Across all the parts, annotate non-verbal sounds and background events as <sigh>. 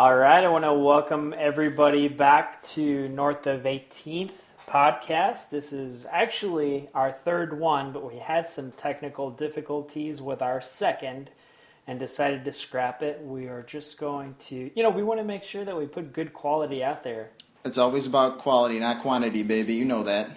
All right, I want to welcome everybody back to North of 18th podcast. This is actually our third one, but we had some technical difficulties with our second and decided to scrap it. We are just going to, you know, we want to make sure that we put good quality out there. It's always about quality, not quantity, baby. You know that.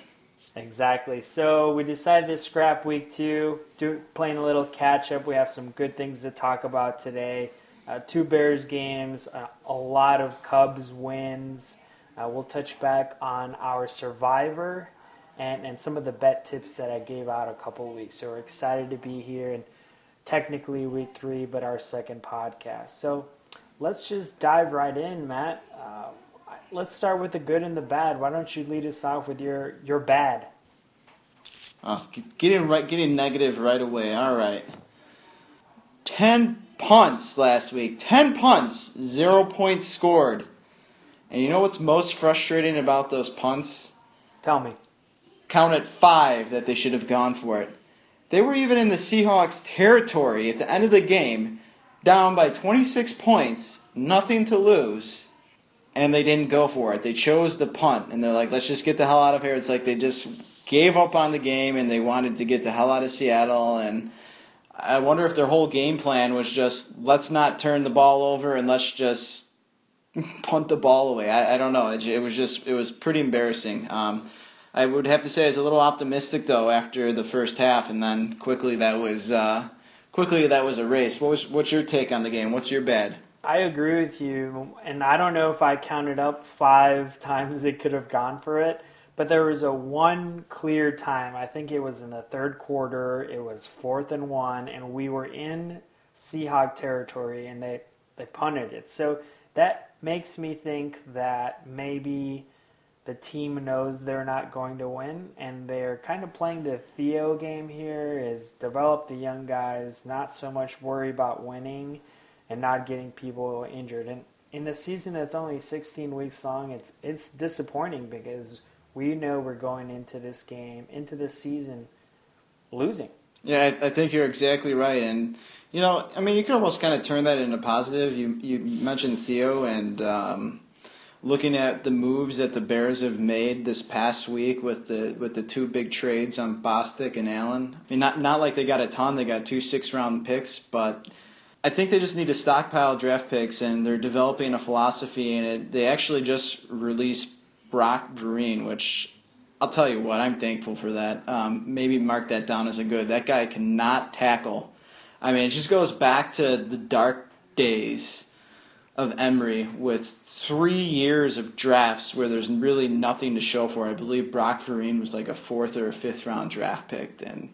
Exactly. So we decided to scrap week two, do, playing a little catch up. We have some good things to talk about today. Uh, two Bears games, uh, a lot of Cubs wins. Uh, we'll touch back on our Survivor and, and some of the bet tips that I gave out a couple weeks. So we're excited to be here and technically week three, but our second podcast. So let's just dive right in, Matt. Uh, let's start with the good and the bad. Why don't you lead us off with your, your bad? Oh, getting right, getting negative right away. All right. Ten punts last week. Ten punts, zero points scored. And you know what's most frustrating about those punts? Tell me. Count at five that they should have gone for it. They were even in the Seahawks territory at the end of the game, down by 26 points, nothing to lose, and they didn't go for it. They chose the punt, and they're like, let's just get the hell out of here. It's like they just gave up on the game and they wanted to get the hell out of Seattle and I wonder if their whole game plan was just let's not turn the ball over and let's just <laughs> punt the ball away. I, I don't know. It, it was just it was pretty embarrassing. Um, I would have to say I was a little optimistic though after the first half, and then quickly that was uh, quickly that was erased. What was what's your take on the game? What's your bad? I agree with you, and I don't know if I counted up five <laughs> times it could have gone for it, but there was a one clear time. I think it was in the third quarter. It was fourth and one, and we were in Seahawk territory, and they they punted it. So that makes me think that maybe the team knows they're not going to win and they're kind of playing the Theo game here is develop the young guys, not so much worry about winning and not getting people injured. And in a season that's only 16 weeks long, it's it's disappointing because we know we're going into this game, into this season losing. Yeah, I, I think you're exactly right and you know, I mean, you can almost kind of turn that into positive. You you mentioned Theo and um, looking at the moves that the Bears have made this past week with the with the two big trades on Bostic and Allen. I mean, not not like they got a ton; they got two six round picks, but I think they just need to stockpile draft picks, and they're developing a philosophy. And it, they actually just released Brock Vereen, which I'll tell you what, I'm thankful for that. Um, maybe mark that down as a good. That guy cannot tackle I mean, it just goes back to the dark days of Emery with three years of drafts where there's really nothing to show for. I believe Brock Vereen was like a fourth or a fifth round draft pick. And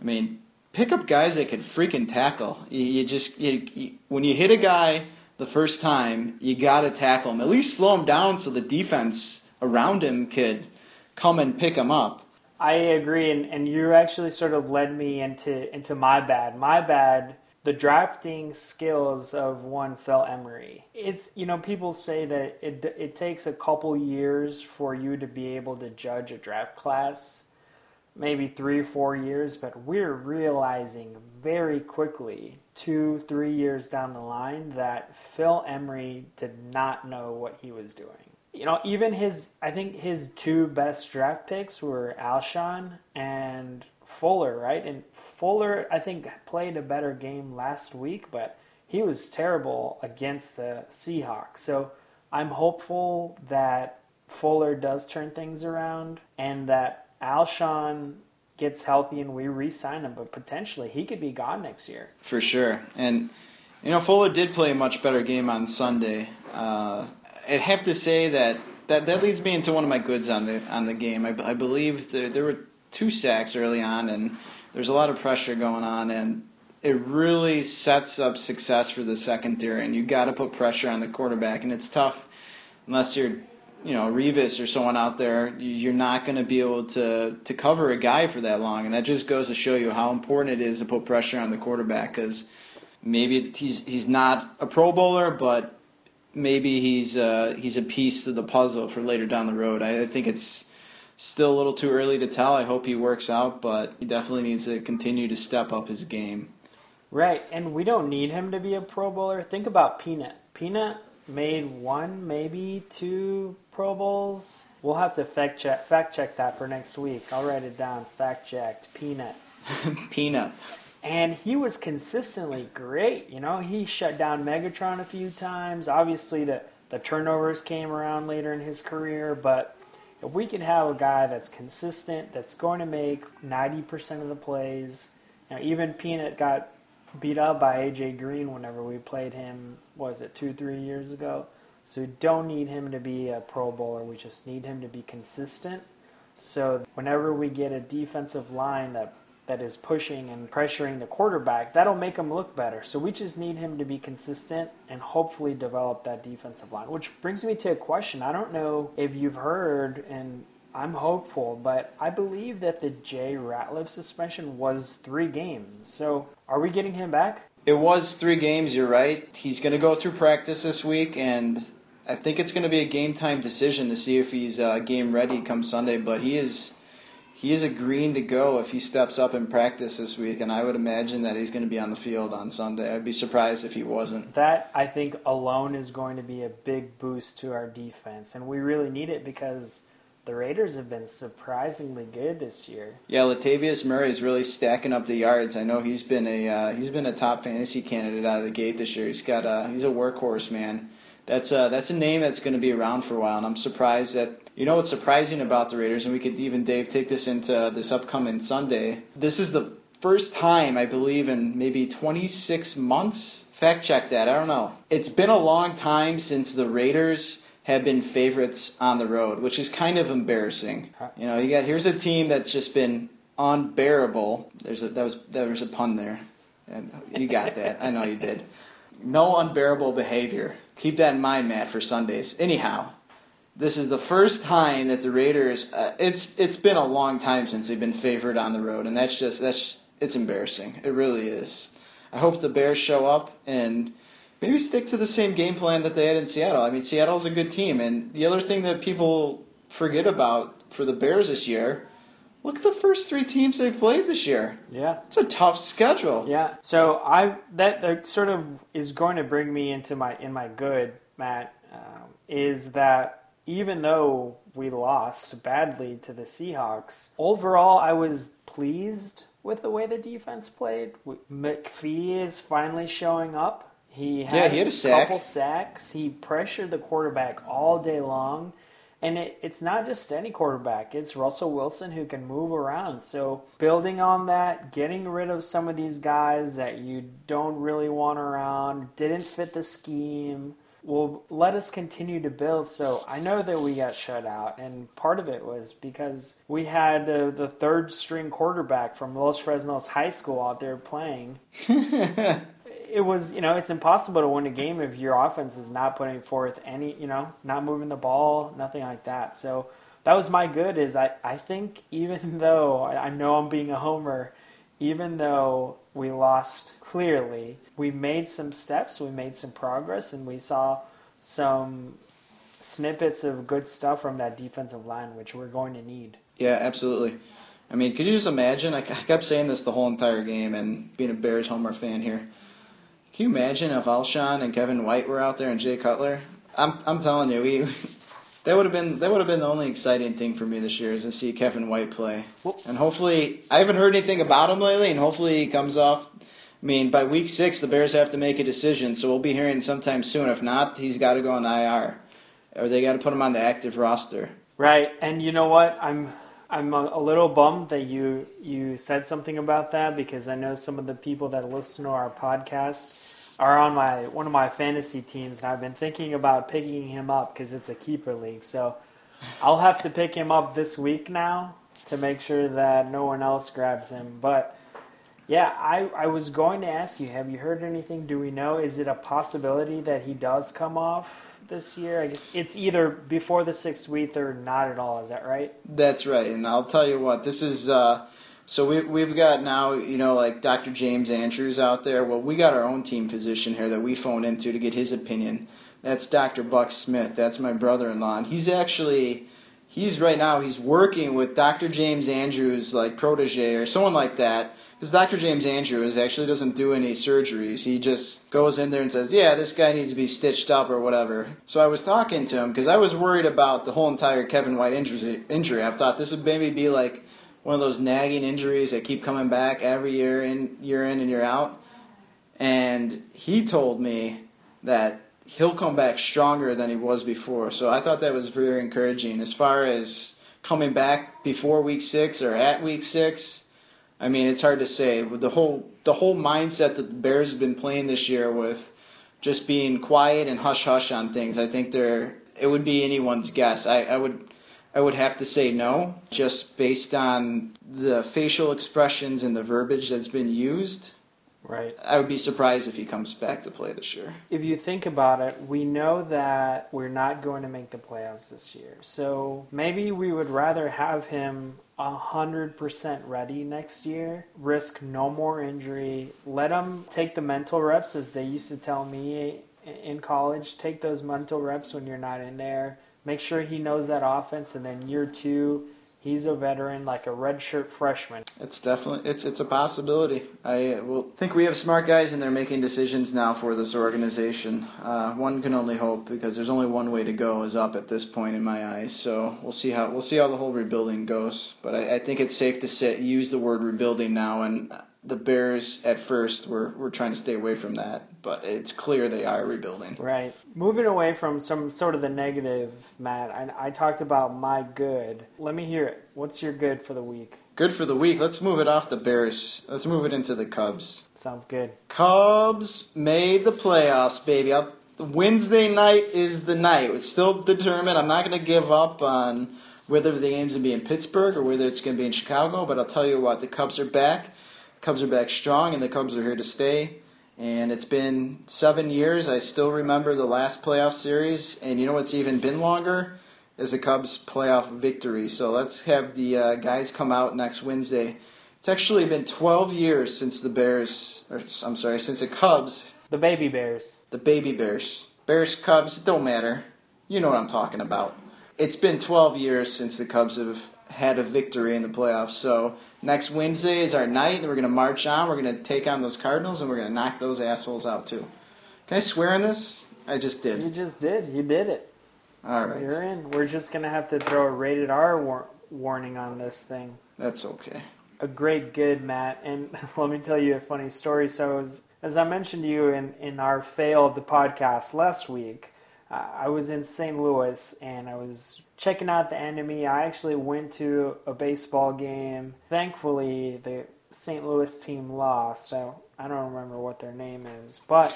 I mean, pick up guys that can freaking tackle. You, you just you, you, when you hit a guy the first time, you got to tackle him. At least slow him down so the defense around him could come and pick him up. I agree, and, and you actually sort of led me into into my bad. My bad. The drafting skills of one Phil Emery. It's you know people say that it it takes a couple years for you to be able to judge a draft class, maybe three four years, but we're realizing very quickly, two three years down the line, that Phil Emery did not know what he was doing you know, even his, I think his two best draft picks were Alshon and Fuller, right? And Fuller, I think, played a better game last week, but he was terrible against the Seahawks. So I'm hopeful that Fuller does turn things around and that Alshon gets healthy and we re-sign him, but potentially he could be gone next year. For sure. And you know, Fuller did play a much better game on Sunday. Uh, I'd have to say that, that that leads me into one of my goods on the on the game. I, I believe there, there were two sacks early on, and there's a lot of pressure going on, and it really sets up success for the secondary. And you got to put pressure on the quarterback, and it's tough unless you're you know Revis or someone out there. You're not going to be able to to cover a guy for that long, and that just goes to show you how important it is to put pressure on the quarterback because maybe he's he's not a Pro Bowler, but maybe he's uh, he's a piece to the puzzle for later down the road. I, I think it's still a little too early to tell. I hope he works out, but he definitely needs to continue to step up his game. Right, and we don't need him to be a Pro Bowler. Think about Peanut. Peanut made one, maybe two Pro Bowls. We'll have to fact check fact check that for next week. I'll write it down. Fact checked. Peanut. <laughs> Peanut. And he was consistently great. You know, he shut down Megatron a few times. Obviously, the the turnovers came around later in his career, but if we can have a guy that's consistent, that's going to make 90% of the plays, you know, even Peanut got beat up by AJ Green whenever we played him, was it two, three years ago? So we don't need him to be a Pro Bowler, we just need him to be consistent. So whenever we get a defensive line that that is pushing and pressuring the quarterback, that'll make him look better. So we just need him to be consistent and hopefully develop that defensive line. Which brings me to a question. I don't know if you've heard, and I'm hopeful, but I believe that the Jay Ratliff suspension was three games. So are we getting him back? It was three games, you're right. He's going to go through practice this week, and I think it's going to be a game time decision to see if he's uh, game ready come Sunday, but he is he is agreeing to go if he steps up in practice this week, and I would imagine that he's going to be on the field on Sunday. I'd be surprised if he wasn't. That, I think, alone is going to be a big boost to our defense, and we really need it because the Raiders have been surprisingly good this year. Yeah, Latavius Murray is really stacking up the yards. I know he's been a uh, he's been a top fantasy candidate out of the gate this year. He's got a he's a workhorse man. That's a, that's a name that's going to be around for a while, and I'm surprised that you know what's surprising about the Raiders, and we could even, Dave, take this into uh, this upcoming Sunday. This is the first time, I believe, in maybe 26 months. Fact check that. I don't know. It's been a long time since the Raiders have been favorites on the road, which is kind of embarrassing. You know, you got here's a team that's just been unbearable. There's a that was there was a pun there, and you got that. I know you did. No unbearable behavior. Keep that in mind, Matt, for Sundays. Anyhow, this is the first time that the Raiders. Uh, it's it's been a long time since they've been favored on the road, and that's just that's it's embarrassing. It really is. I hope the Bears show up and maybe stick to the same game plan that they had in Seattle. I mean, Seattle's a good team, and the other thing that people forget about for the Bears this year. Look at the first three teams they've played this year. Yeah, it's a tough schedule. Yeah, so I that, that sort of is going to bring me into my in my good, Matt, um, is that even though we lost badly to the Seahawks, overall I was pleased with the way the defense played. McPhee is finally showing up. He had, yeah, he had a, sack. couple sacks. He pressured the quarterback all day long. And it, it's not just any quarterback, it's Russell Wilson who can move around. So, building on that, getting rid of some of these guys that you don't really want around, didn't fit the scheme, will let us continue to build. So I know that we got shut out, and part of it was because we had uh, the third string quarterback from Los Fresnos High School out there playing. <laughs> it was, you know, it's impossible to win a game if your offense is not putting forth any, you know, not moving the ball, nothing like that. So that was my good. Is I I think even <laughs> though I know I'm being a homer, even though we lost clearly. We made some steps, we made some progress, and we saw some snippets of good stuff from that defensive line, which we're going to need. Yeah, absolutely. I mean, could you just imagine? I kept saying this the whole entire game, and being a Bears homer fan here. Can you imagine if Alshon and Kevin White were out there and Jay Cutler? I'm I'm telling you, we <laughs> that would have been that would have been the only exciting thing for me this year is to see Kevin White play. And hopefully, I haven't heard anything about him lately, and hopefully he comes off. I mean, by week six, the Bears have to make a decision, so we'll be hearing sometime soon. If not, he's got to go on the IR, or they got to put him on the active roster. Right, and you know what? I'm I'm a, little bummed that you you said something about that because I know some of the people that listen to our podcast are on my one of my fantasy teams, and I've been thinking about picking him up because it's a keeper league. So I'll have to pick him up this week now to make sure that no one else grabs him. But yeah, I, I was going to ask you, have you heard anything? Do we know? Is it a possibility that he does come off this year? I guess it's either before the sixth week or not at all. Is that right? That's right. And I'll tell you what, this is. Uh, so we, we've got now, you know, like Dr. James Andrews out there. Well, we got our own team physician here that we phoned into to get his opinion. That's Dr. Buck Smith. That's my brother-in-law, and he's actually, he's right now, he's working with Dr. James Andrews, like protege or someone like that, Because Dr. James Andrews actually doesn't do any surgeries. He just goes in there and says, yeah, this guy needs to be stitched up or whatever. So I was talking to him because I was worried about the whole entire Kevin White injury. I thought this would maybe be like one of those nagging injuries that keep coming back every year in year in and year out. And he told me that he'll come back stronger than he was before. So I thought that was very encouraging. As far as coming back before week six or at week six, I mean it's hard to say. With the whole the whole mindset that the Bears have been playing this year with just being quiet and hush hush on things, I think they're it would be anyone's guess. I, I would I would have to say no, just based on the facial expressions and the verbiage that's been used. Right. I would be surprised if he comes back to play this year. If you think about it, we know that we're not going to make the playoffs this year. So maybe we would rather have him 100% ready next year, risk no more injury, let him take the mental reps, as they used to tell me in college. Take those mental reps when you're not in there. Make sure he knows that offense, and then year two, he's a veteran, like a redshirt freshman. It's definitely it's it's a possibility. I will think we have smart guys and they're making decisions now for this organization. Uh, one can only hope because there's only one way to go is up at this point in my eyes. So we'll see how we'll see how the whole rebuilding goes. But I, I think it's safe to say, use the word rebuilding now and the Bears at first were, were trying to stay away from that, but it's clear they are rebuilding. Right. Moving away from some sort of the negative, Matt, I, I talked about my good. Let me hear it. What's your good for the week? Good for the week. Let's move it off the Bears. Let's move it into the Cubs. Sounds good. Cubs made the playoffs, baby. I'll, Wednesday night is the night. It's still determined. I'm not going to give up on whether the game's going to be in Pittsburgh or whether it's going to be in Chicago, but I'll tell you what, the Cubs are back. Cubs are back strong, and the Cubs are here to stay. And it's been seven years. I still remember the last playoff series, and you know what's even been longer is the Cubs' playoff victory. So let's have the uh, guys come out next Wednesday. It's actually been 12 years since the Bears, or I'm sorry, since the Cubs. The baby Bears. The baby Bears. Bears, Cubs, it don't matter. You know what I'm talking about. It's been 12 years since the Cubs have had a victory in the playoffs. So next Wednesday is our night, and we're going to march on. We're going to take on those Cardinals, and we're going to knock those assholes out too. Can I swear on this? I just did. You just did. You did it. All right. You're in. We're just going to have to throw a rated R war- warning on this thing. That's okay. A great good, Matt. And <laughs> let me tell you a funny story. So, as, as I mentioned to you in, in our fail of the podcast last week, I was in St. Louis and I was checking out the enemy. I actually went to a baseball game. Thankfully, the St. Louis team lost, so I don't remember what their name is. But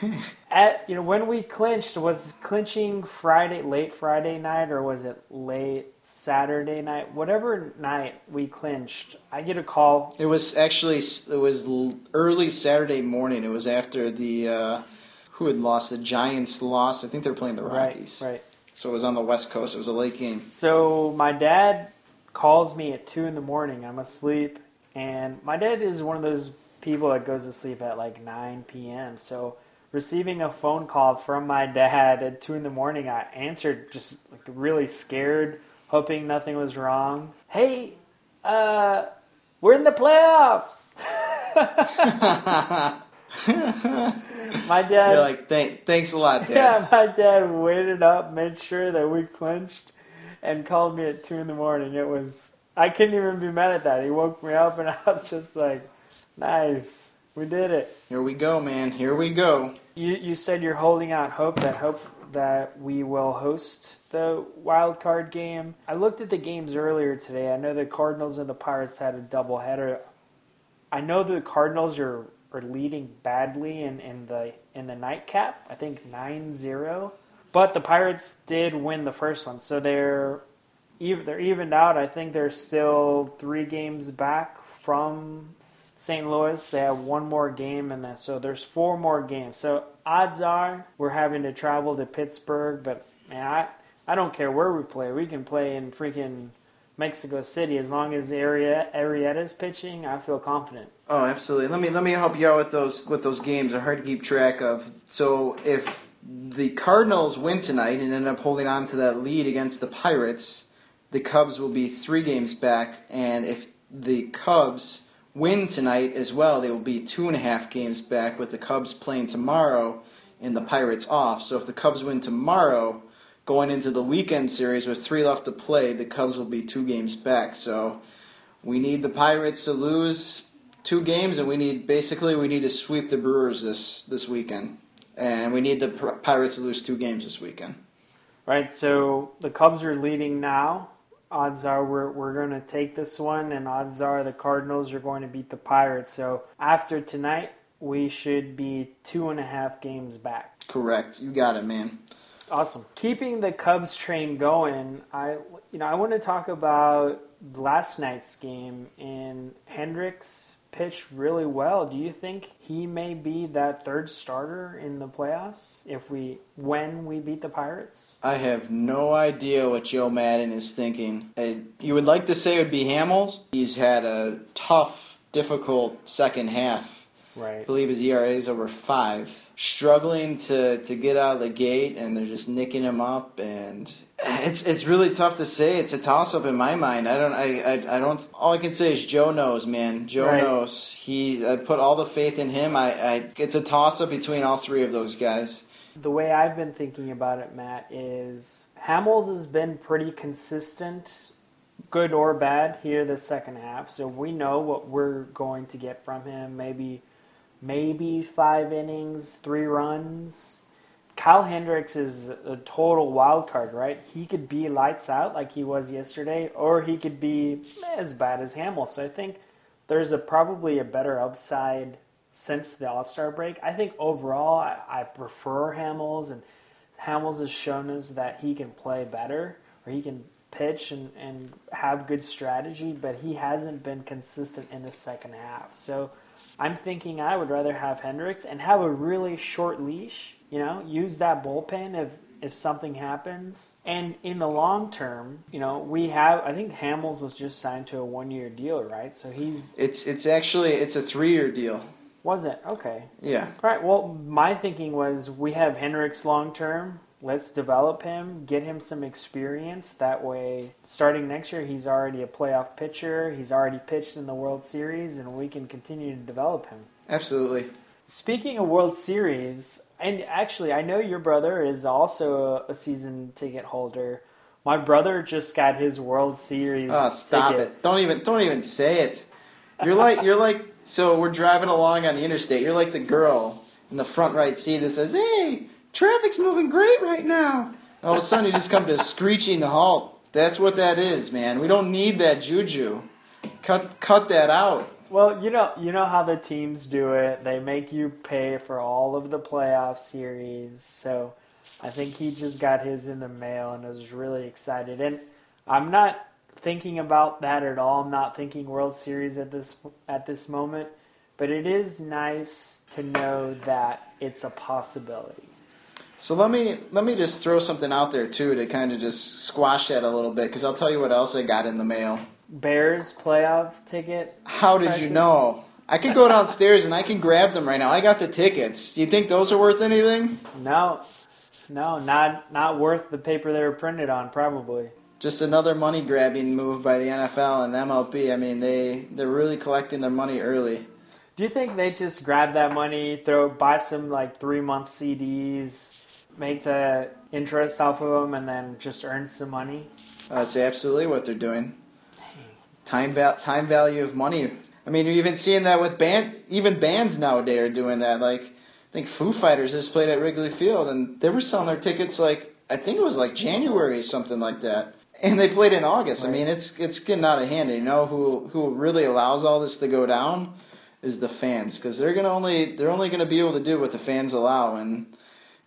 <laughs> at you know when we clinched, was clinching Friday, late Friday night, or was it late Saturday night? Whatever night we clinched, I get a call. It was actually it was early Saturday morning. It was after the. Uh, who had lost? The Giants lost. I think they were playing the Rockies. Right, right. So it was on the West Coast. It was a late game. So my dad calls me at two in the morning. I'm asleep, and my dad is one of those people that goes to sleep at like 9 p.m. So receiving a phone call from my dad at two in the morning, I answered just like really scared, hoping nothing was wrong. Hey, uh, we're in the playoffs. <laughs> <laughs> <laughs> my dad. You're like, Thank, thanks a lot, Dad. Yeah, my dad waited up, made sure that we clinched, and called me at two in the morning. It was I couldn't even be mad at that. He woke me up, and <laughs> I was just like, "Nice, we did it." Here we go, man. Here we go. You you said you're holding out hope that hope that we will host the wild card game. I looked at the games earlier today. I know the Cardinals and the Pirates had a doubleheader. I know the Cardinals are are leading badly in, in the in the nightcap. I think 9-0. But the Pirates did win the first one, so they're they're evened out. I think they're still three games back from St. Louis. They have one more game, and then so there's four more games. So odds are we're having to travel to Pittsburgh, but man, I I don't care where we play. We can play in freaking Mexico City as long as Arrieta's pitching. I feel confident. Oh, absolutely. Let me let me help you out with those with those games. They're hard to keep track of. So if the Cardinals win tonight and end up holding on to that lead against the Pirates, the Cubs will be three games back. And if the Cubs win tonight as well, they will be two and a half games back with the Cubs playing tomorrow and the Pirates off. So if the Cubs win tomorrow, going into the weekend series with three left to play, the Cubs will be two games back. So we need the Pirates to lose two games, and we need basically we need to sweep the Brewers this this weekend, and we need the Pirates to lose two games this weekend. Right. So the Cubs are leading now. Odds are we're we're going to take this one, and odds are the Cardinals are going to beat the Pirates. So after tonight, we should be two and a half games back. Correct. You got it, man. Awesome. Keeping the Cubs train going, I you know I want to talk about last night's game and Hendricks pitched really well. Do you think he may be that third starter in the playoffs if we when we beat the Pirates? I have no idea what Joe Maddon is thinking. you would like to say it would be Hamels. He's had a tough, difficult second half. Right. I believe his ERA is over five struggling to to get out of the gate, and they're just nicking him up, and it's it's really tough to say. It's a toss up in my mind. I don't I, I I don't. All I can say is Joe knows, man. Joe right. knows. He I put all the faith in him. I, I it's a toss up between all three of those guys. The way I've been thinking about it, Matt, is Hamels has been pretty consistent good or bad here the second half. So we know what we're going to get from him. Maybe maybe five innings, three runs. Kyle Hendricks is a total wild card, right? He could be lights out like he was yesterday, or he could be as bad as Hamels. So I think there's a probably a better upside since the All Star break. I think overall I, I prefer Hamels, and Hamels has shown us that he can play better, or he can pitch and, and have good strategy, but he hasn't been consistent in the second half. So I'm thinking I would rather have Hendricks and have a really short leash. You know, use that bullpen if if something happens. And in the long term, you know, we have. I think Hamels was just signed to a one year deal, right? So he's. It's it's actually it's a three year deal. Was it okay? Yeah. All right. Well, my thinking was we have Hendricks long term let's develop him, get him some experience. That way, starting next year, he's already a playoff pitcher. He's already pitched in the World Series, and we can continue to develop him. Absolutely. Speaking of World Series, and actually, I know your brother is also a season ticket holder. My brother just got his World Series. Oh, stop tickets. it! Don't even don't even say it. You're like you're like so we're driving along on the interstate. You're like the girl in the front right seat that says, "Hey, Traffic's moving great right now. All of a sudden, you just come to a screeching halt. That's what that is, man. We don't need that juju. Cut, cut that out. Well, you know, you know how the teams do it. They make you pay for all of the playoff series. So, I think he just got his in the mail and was really excited. And I'm not thinking about that at all. I'm not thinking World Series at this at this moment. But it is nice to know that it's a possibility. So let me let me just throw something out there too to kind of just squash that a little bit because I'll tell you what else I got in the mail. Bears playoff ticket. How did prices? you know? I could go downstairs and I can grab them right now. I got the tickets. Do you think those are worth anything? No, no, not not worth the paper they were printed on. Probably. Just another money grabbing move by the NFL and MLB. I mean, they they're really collecting their money early. Do you think they just grab that money, throw buy some like three month CDs, make the interest off of them and then just earn some money? That's absolutely what they're doing. Time val- time value of money. I mean, you're even seeing that with band. Even bands nowadays are doing that. Like, I think Foo Fighters just played at Wrigley Field, and they were selling their tickets like I think it was like January, something like that. And they played in August. Right. I mean, it's it's getting out of hand. You know who who really allows all this to go down is the fans, because they're gonna only they're only gonna be able to do what the fans allow, and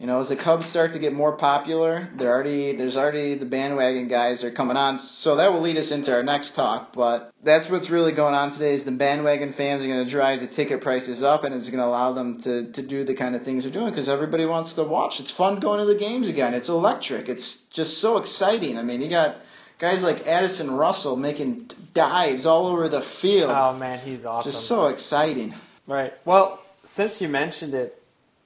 you know, as the Cubs start to get more popular, they're already there's already the bandwagon guys are coming on. So that will lead us into our next talk. But that's what's really going on today is the bandwagon fans are going to drive the ticket prices up, and it's going to allow them to to do the kind of things they're doing because everybody wants to watch. It's fun going to the games again. It's electric. It's just so exciting. I mean, you got guys like Addison Russell making dives all over the field. Oh man, he's awesome. Just so exciting. Right. Well, since you mentioned it,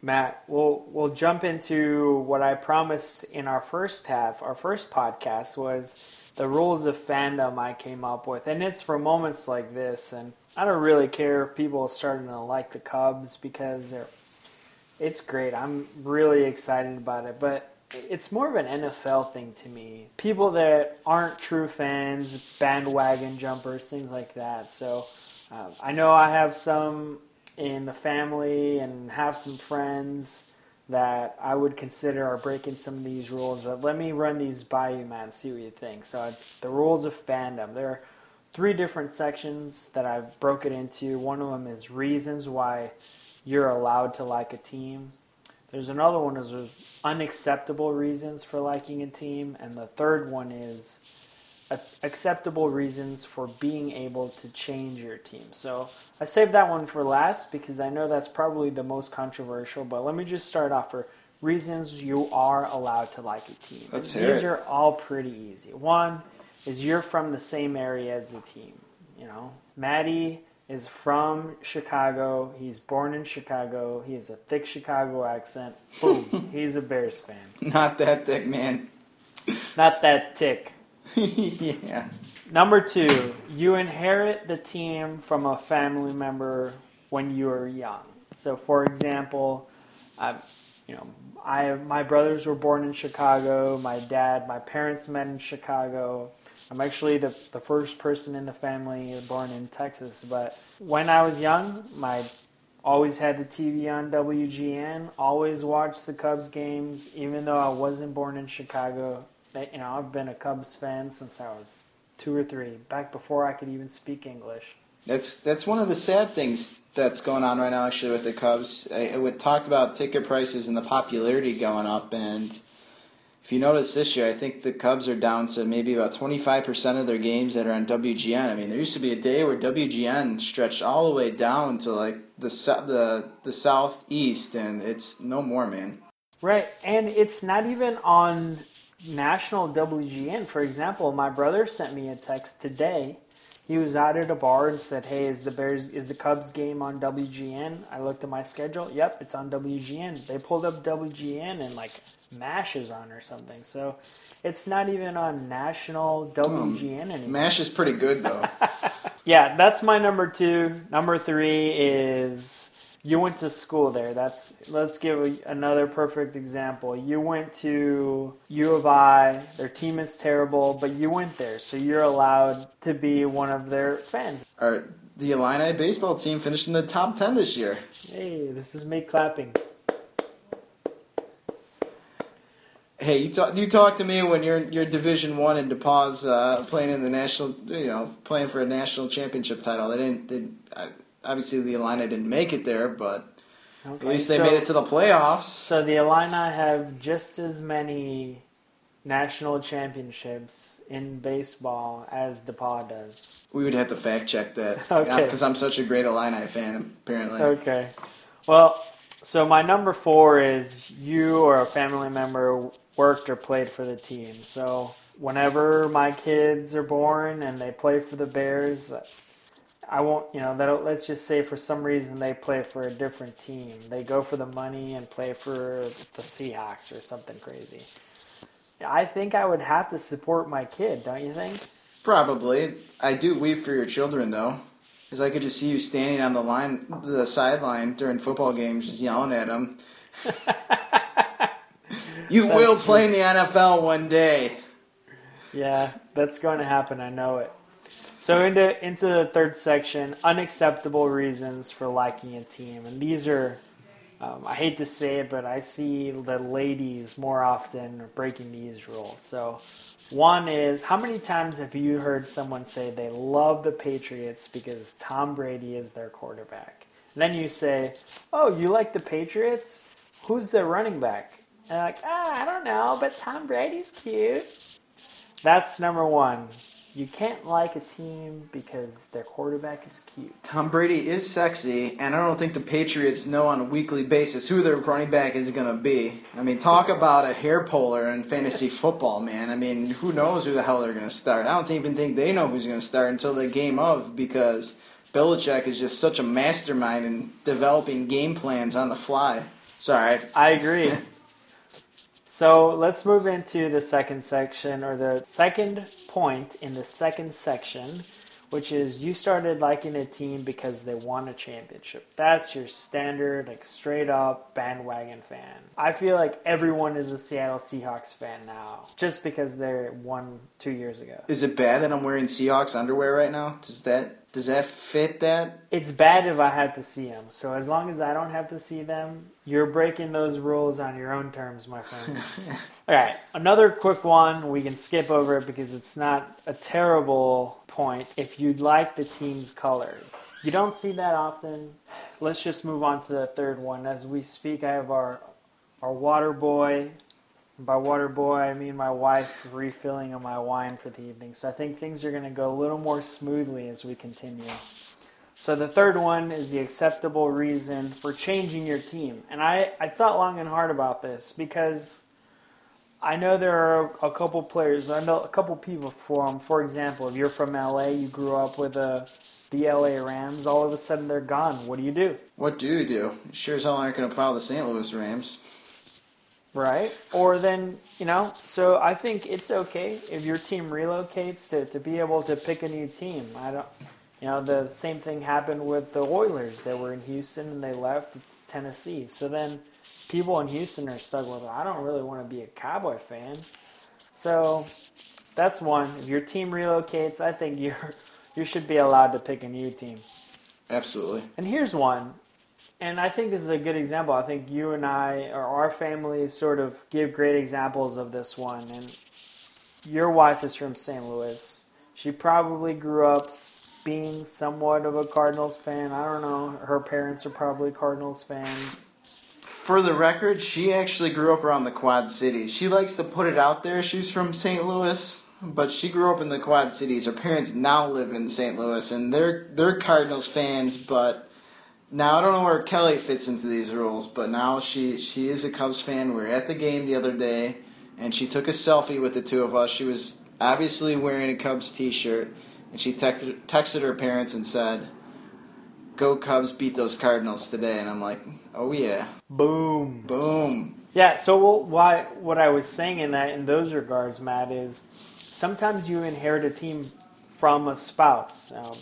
Matt, we'll we'll jump into what I promised in our first half. Our first podcast was the rules of fandom I came up with, and it's for moments like this. And I don't really care if people are starting to like the Cubs because they're. It's great. I'm really excited about it, but it's more of an NFL thing to me. People that aren't true fans, bandwagon jumpers, things like that. So uh, I know I have some in the family and have some friends that I would consider are breaking some of these rules. But let me run these by you, man. See what you think. So I, the rules of fandom. There are three different sections that I've broken into. One of them is reasons why you're allowed to like a team. There's another one is unacceptable reasons for liking a team, and the third one is acceptable reasons for being able to change your team. So I saved that one for last because I know that's probably the most controversial. But let me just start off for reasons you are allowed to like a team. Let's hear These it. are all pretty easy. One is you're from the same area as the team. You know, Maddie is from Chicago. He's born in Chicago. He has a thick Chicago accent. Boom, <laughs> he's a Bears fan. Not that thick, man. Not that thick. <laughs> yeah. Number two, you inherit the team from a family member when you are young. So, for example, I, you know, I my brothers were born in Chicago. My dad, my parents met in Chicago. I'm actually the, the first person in the family born in Texas. But when I was young, my always had the TV on WGN. Always watched the Cubs games, even though I wasn't born in Chicago. You know, I've been a Cubs fan since I was two or three, back before I could even speak English. That's that's one of the sad things that's going on right now, actually, with the Cubs. I, we talked about ticket prices and the popularity going up, and if you notice this year, I think the Cubs are down to maybe about 25% of their games that are on WGN. I mean, there used to be a day where WGN stretched all the way down to like the the the southeast, and it's no more, man. Right, and it's not even on national WGN. For example, my brother sent me a text today. He was out at a bar and said, "Hey, is the Bears is the Cubs game on WGN?" I looked at my schedule. Yep, it's on WGN. They pulled up WGN and like MASH is on or something. So it's not even on national WGN um, anymore. MASH is pretty good though. <laughs> yeah, that's my number two. Number three is you went to school there. That's let's give a, another perfect example. You went to U of I. Their team is terrible, but you went there, so you're allowed to be one of their fans. All right. The Illini baseball team finished in the top ten this year. Hey, this is me clapping. Hey, you talk. You talk to me when you're you're Division One in DePauw's uh, playing in the national. You know, playing for a national championship title. They didn't. They, uh, obviously, the Illini didn't make it there, but okay. at least they so, made it to the playoffs. So the Illini have just as many national championships in baseball as DePauw does. We would have to fact check that. <laughs> okay. Because I'm such a great Illini fan, apparently. Okay. Well, so my number four is you or a family member worked or played for the team. So whenever my kids are born and they play for the Bears, I won't, you know, that let's just say for some reason they play for a different team. They go for the money and play for the Seahawks or something crazy. I think I would have to support my kid, don't you think? Probably. I do weep for your children though. Because I could just see you standing on the line, the sideline during football games, just yelling at them. <laughs> You that's will play in the NFL one day. Yeah, that's going to happen. I know it. So into into the third section, unacceptable reasons for liking a team, and these are. Um, I hate to say it, but I see the ladies more often breaking these rules. So, one is how many times have you heard someone say they love the Patriots because Tom Brady is their quarterback? And then you say, "Oh, you like the Patriots? Who's their running back?" And like, ah, I don't know, but Tom Brady's cute. That's number one. You can't like a team because their quarterback is cute. Tom Brady is sexy, and I don't think the Patriots know on a weekly basis who their running back is going to be. I mean, talk about a hair puller in fantasy <laughs> football, man. I mean, who knows who the hell they're going to start? I don't even think they know who's going to start until the game of because Belichick is just such a mastermind in developing game plans on the fly. Sorry. I agree. <laughs> So let's move into the second section, or the second point in the second section, which is you started liking a team because they won a championship. That's your standard, like straight up bandwagon fan. I feel like everyone is a Seattle Seahawks fan now, just because they won two years ago. Is it bad that I'm wearing Seahawks underwear right now? Does that does that fit that? It's bad if I have to see them. So as long as I don't have to see them, you're breaking those rules on your own terms, my friend. <laughs> All right, another quick one. We can skip over it because it's not a terrible point. If you'd like the team's color, you don't see that often. Let's just move on to the third one. As we speak, I have our our water boy by water boy, I mean my wife refilling of my wine for the evening. So I think things are going to go a little more smoothly as we continue. So the third one is the acceptable reason for changing your team. And I, I thought long and hard about this because I know there are a couple players, I know a couple people from, for example, if you're from LA, you grew up with a, the LA Rams, all of a sudden they're gone. What do you do? What do you do? Sure as hell aren't going to follow the St. Louis Rams. Right. Or then, you know, so I think it's okay if your team relocates to, to be able to pick a new team. I don't, you know, the same thing happened with the Oilers. that were in Houston and they left to Tennessee. So then people in Houston are stuck with, I don't really want to be a Cowboy fan. So that's one. If your team relocates, I think you're <laughs> you should be allowed to pick a new team. Absolutely. And here's one and I think this is a good example. I think you and I, or our families, sort of give great examples of this one. And your wife is from St. Louis. She probably grew up being somewhat of a Cardinals fan. I don't know. Her parents are probably Cardinals fans. For the record, she actually grew up around the Quad Cities. She likes to put it out there. She's from St. Louis, but she grew up in the Quad Cities. Her parents now live in St. Louis, and they're they're Cardinals fans, but now I don't know where Kelly fits into these rules, but now she she is a Cubs fan. We were at the game the other day, and she took a selfie with the two of us. She was obviously wearing a Cubs T-shirt, and she texted texted her parents and said, "Go Cubs, beat those Cardinals today." And I'm like, "Oh yeah, boom, boom." Yeah. So why what I was saying in that in those regards, Matt, is sometimes you inherit a team from a spouse. Um,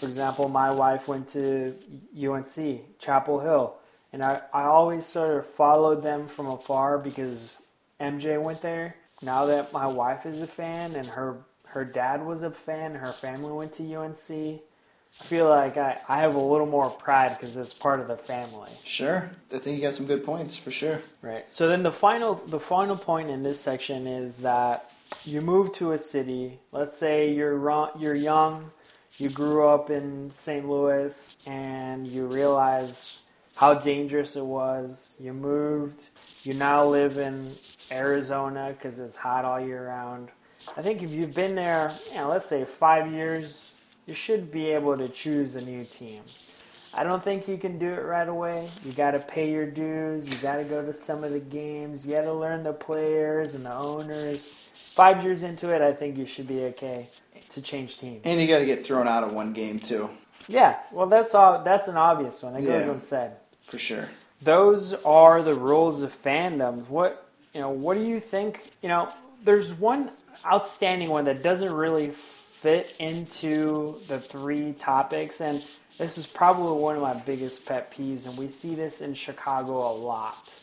for example, my wife went to UNC, Chapel Hill, and I, I always sort of followed them from afar because MJ went there. Now that my wife is a fan and her her dad was a fan, her family went to UNC. I feel like I, I have a little more pride because it's part of the family. Sure, I think you got some good points for sure. Right. So then the final the final point in this section is that you move to a city. Let's say you're you're young, you grew up in St. Louis and you realized how dangerous it was. You moved. You now live in Arizona because it's hot all year round. I think if you've been there, you know, let's say five years, you should be able to choose a new team. I don't think you can do it right away. You got to pay your dues. You got to go to some of the games. You got to learn the players and the owners. Five years into it, I think you should be okay to change teams. And you got to get thrown out of one game too. Yeah, well, that's all. That's an obvious one. It goes unsaid. For sure. Those are the rules of fandom. What you know? What do you think? You know, there's one outstanding one that doesn't really fit into the three topics, and this is probably one of my biggest pet peeves, and we see this in Chicago a lot.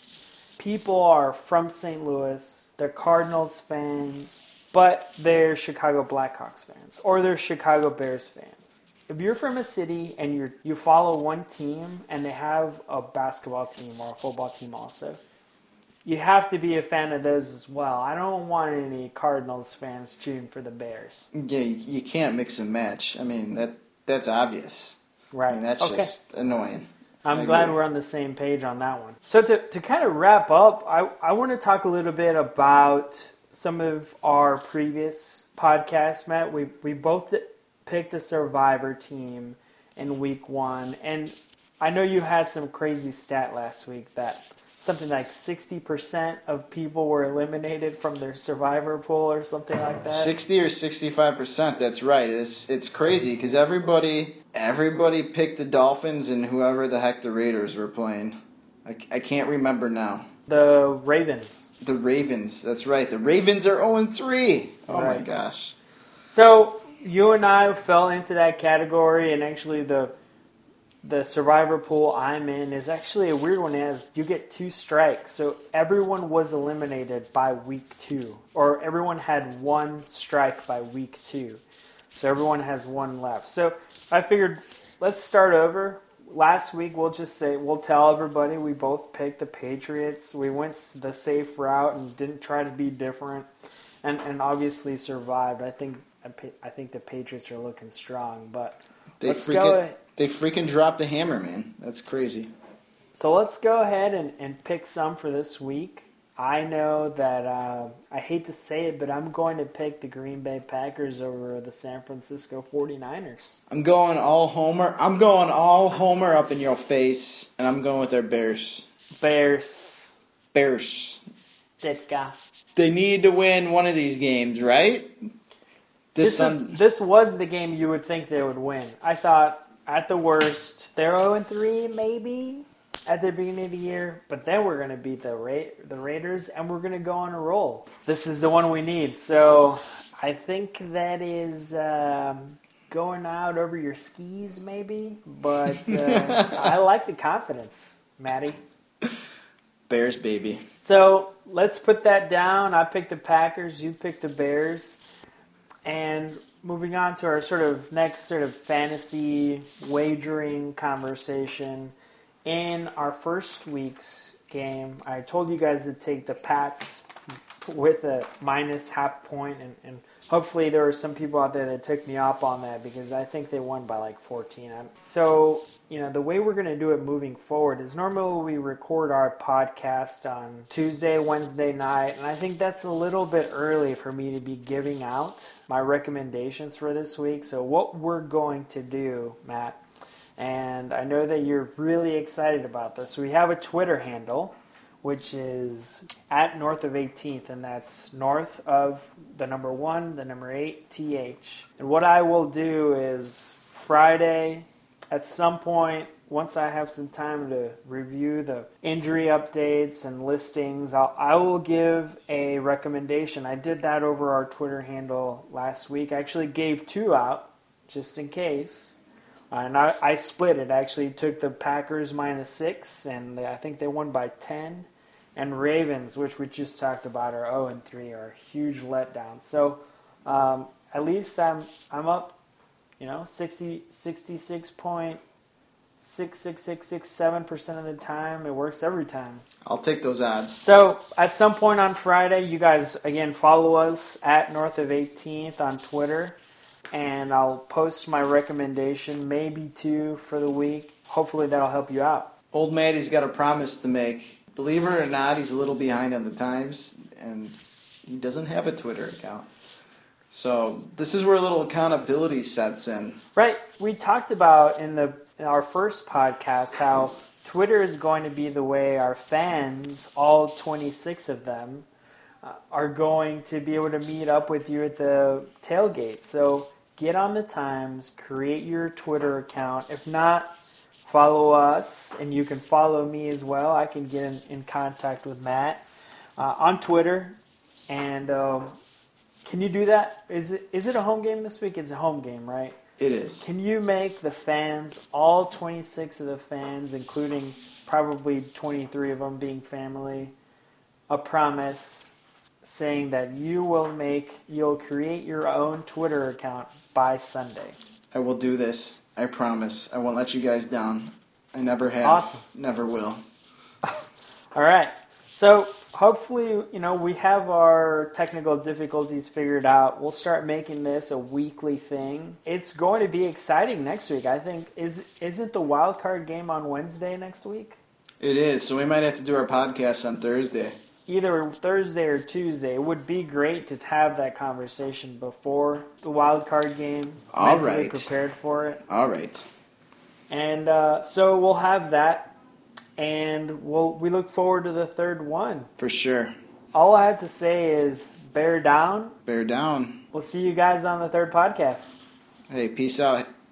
People are from St. Louis, they're Cardinals fans, but they're Chicago Blackhawks fans or they're Chicago Bears fans. If you're from a city and you you follow one team and they have a basketball team or a football team also, you have to be a fan of those as well. I don't want any Cardinals fans cheering for the Bears. Yeah, you can't mix and match. I mean that that's obvious. Right. I mean, that's okay. just annoying. I'm glad we're on the same page on that one. So to, to kind of wrap up, I, I want to talk a little bit about some of our previous podcasts, Matt, we, we both picked a survivor team in week one. And I know you had some crazy stat last week that something like 60% of people were eliminated from their survivor pool or something like that. 60 or 65% that's right. It's it's crazy because everybody everybody picked the dolphins and whoever the heck the raiders were playing. I, I can't remember now the Ravens. The Ravens. That's right. The Ravens are 0 3. Oh right. my gosh. So you and I fell into that category, and actually the the survivor pool I'm in is actually a weird one. As you get two strikes, so everyone was eliminated by week two, or everyone had one strike by week two, so everyone has one left. So I figured let's start over. Last week we'll just say we'll tell everybody we both picked the Patriots. We went the safe route and didn't try to be different, and and obviously survived. I think I think the Patriots are looking strong, but They let's freaking go. they freaking dropped the hammer, man. That's crazy. So let's go ahead and, and pick some for this week. I know that uh, I hate to say it, but I'm going to pick the Green Bay Packers over the San Francisco 49ers. I'm going all homer. I'm going all homer up in your face, and I'm going with their Bears. Bears. Bears. Ditka. They need to win one of these games, right? This, Sun- is, this was the game you would think they would win. I thought, at the worst, they're 0 3 maybe at the beginning of the year, but then we're going to beat the Ra- the Raiders and we're going to go on a roll. This is the one we need. So I think that is um, going out over your skis, maybe, but uh, <laughs> I like the confidence, Maddie. Bears, baby. So let's put that down. I picked the Packers, you picked the Bears. And moving on to our sort of next sort of fantasy wagering conversation. In our first week's game, I told you guys to take the Pats with a minus half point, and, and hopefully there were some people out there that took me up on that because I think they won by like 14. So, you know, the way we're going to do it moving forward is normally we record our podcast on Tuesday, Wednesday night, and I think that's a little bit early for me to be giving out my recommendations for this week. So, what we're going to do, Matt, and I know that you're really excited about this. We have a Twitter handle, which is at north of 18th, and that's north of the number one, the number eight, th. And what I will do is Friday, at some point, once I have some time to review the injury updates and listings, I'll, I will give a recommendation. I did that over our Twitter handle last week. I actually gave two out just in case. Uh, and I, I split it. I actually took the Packers minus six, and they, I think they won by 10. And Ravens, which we just talked about, are 0 and 3, are a huge letdown. So um, at least I'm I'm up, you know, 60, 66.66667% of the time. It works every time. I'll take those odds. So at some point on Friday, you guys again follow us at North of 18th on Twitter, and I'll post my recommendation, maybe two for the week. Hopefully that'll help you out. Old Maddie's got a promise to make. Believe it or not, he's a little behind on the times, and he doesn't have a Twitter account. So this is where a little accountability sets in. Right. We talked about in the in our first podcast how Twitter is going to be the way our fans, all 26 of them, uh, are going to be able to meet up with you at the tailgate. So get on the times, create your Twitter account. If not, follow us, and you can follow me as well. I can get in, in contact with Matt uh, on Twitter. And um, can you do that? Is it is it a home game this week? It's a home game, right? It is. Can you make the fans, all 26 of the fans, including probably 23 of them being family, a promise saying that you will make, you'll create your own Twitter account by Sunday? I will do this. I promise. I won't let you guys down. I never have. Awesome. Never will. <laughs> All right. So hopefully, you know, we have our technical difficulties figured out. We'll start making this a weekly thing. It's going to be exciting next week. I think is isn't the wild card game on Wednesday next week? It is. So we might have to do our podcast on Thursday. Either Thursday or Tuesday. It would be great to have that conversation before the wild card game. All mentally right. prepared for it. All right. And uh, so we'll have that, and we'll we look forward to the third one. For sure. All I have to say is bear down. Bear down. We'll see you guys on the third podcast. Hey, peace out.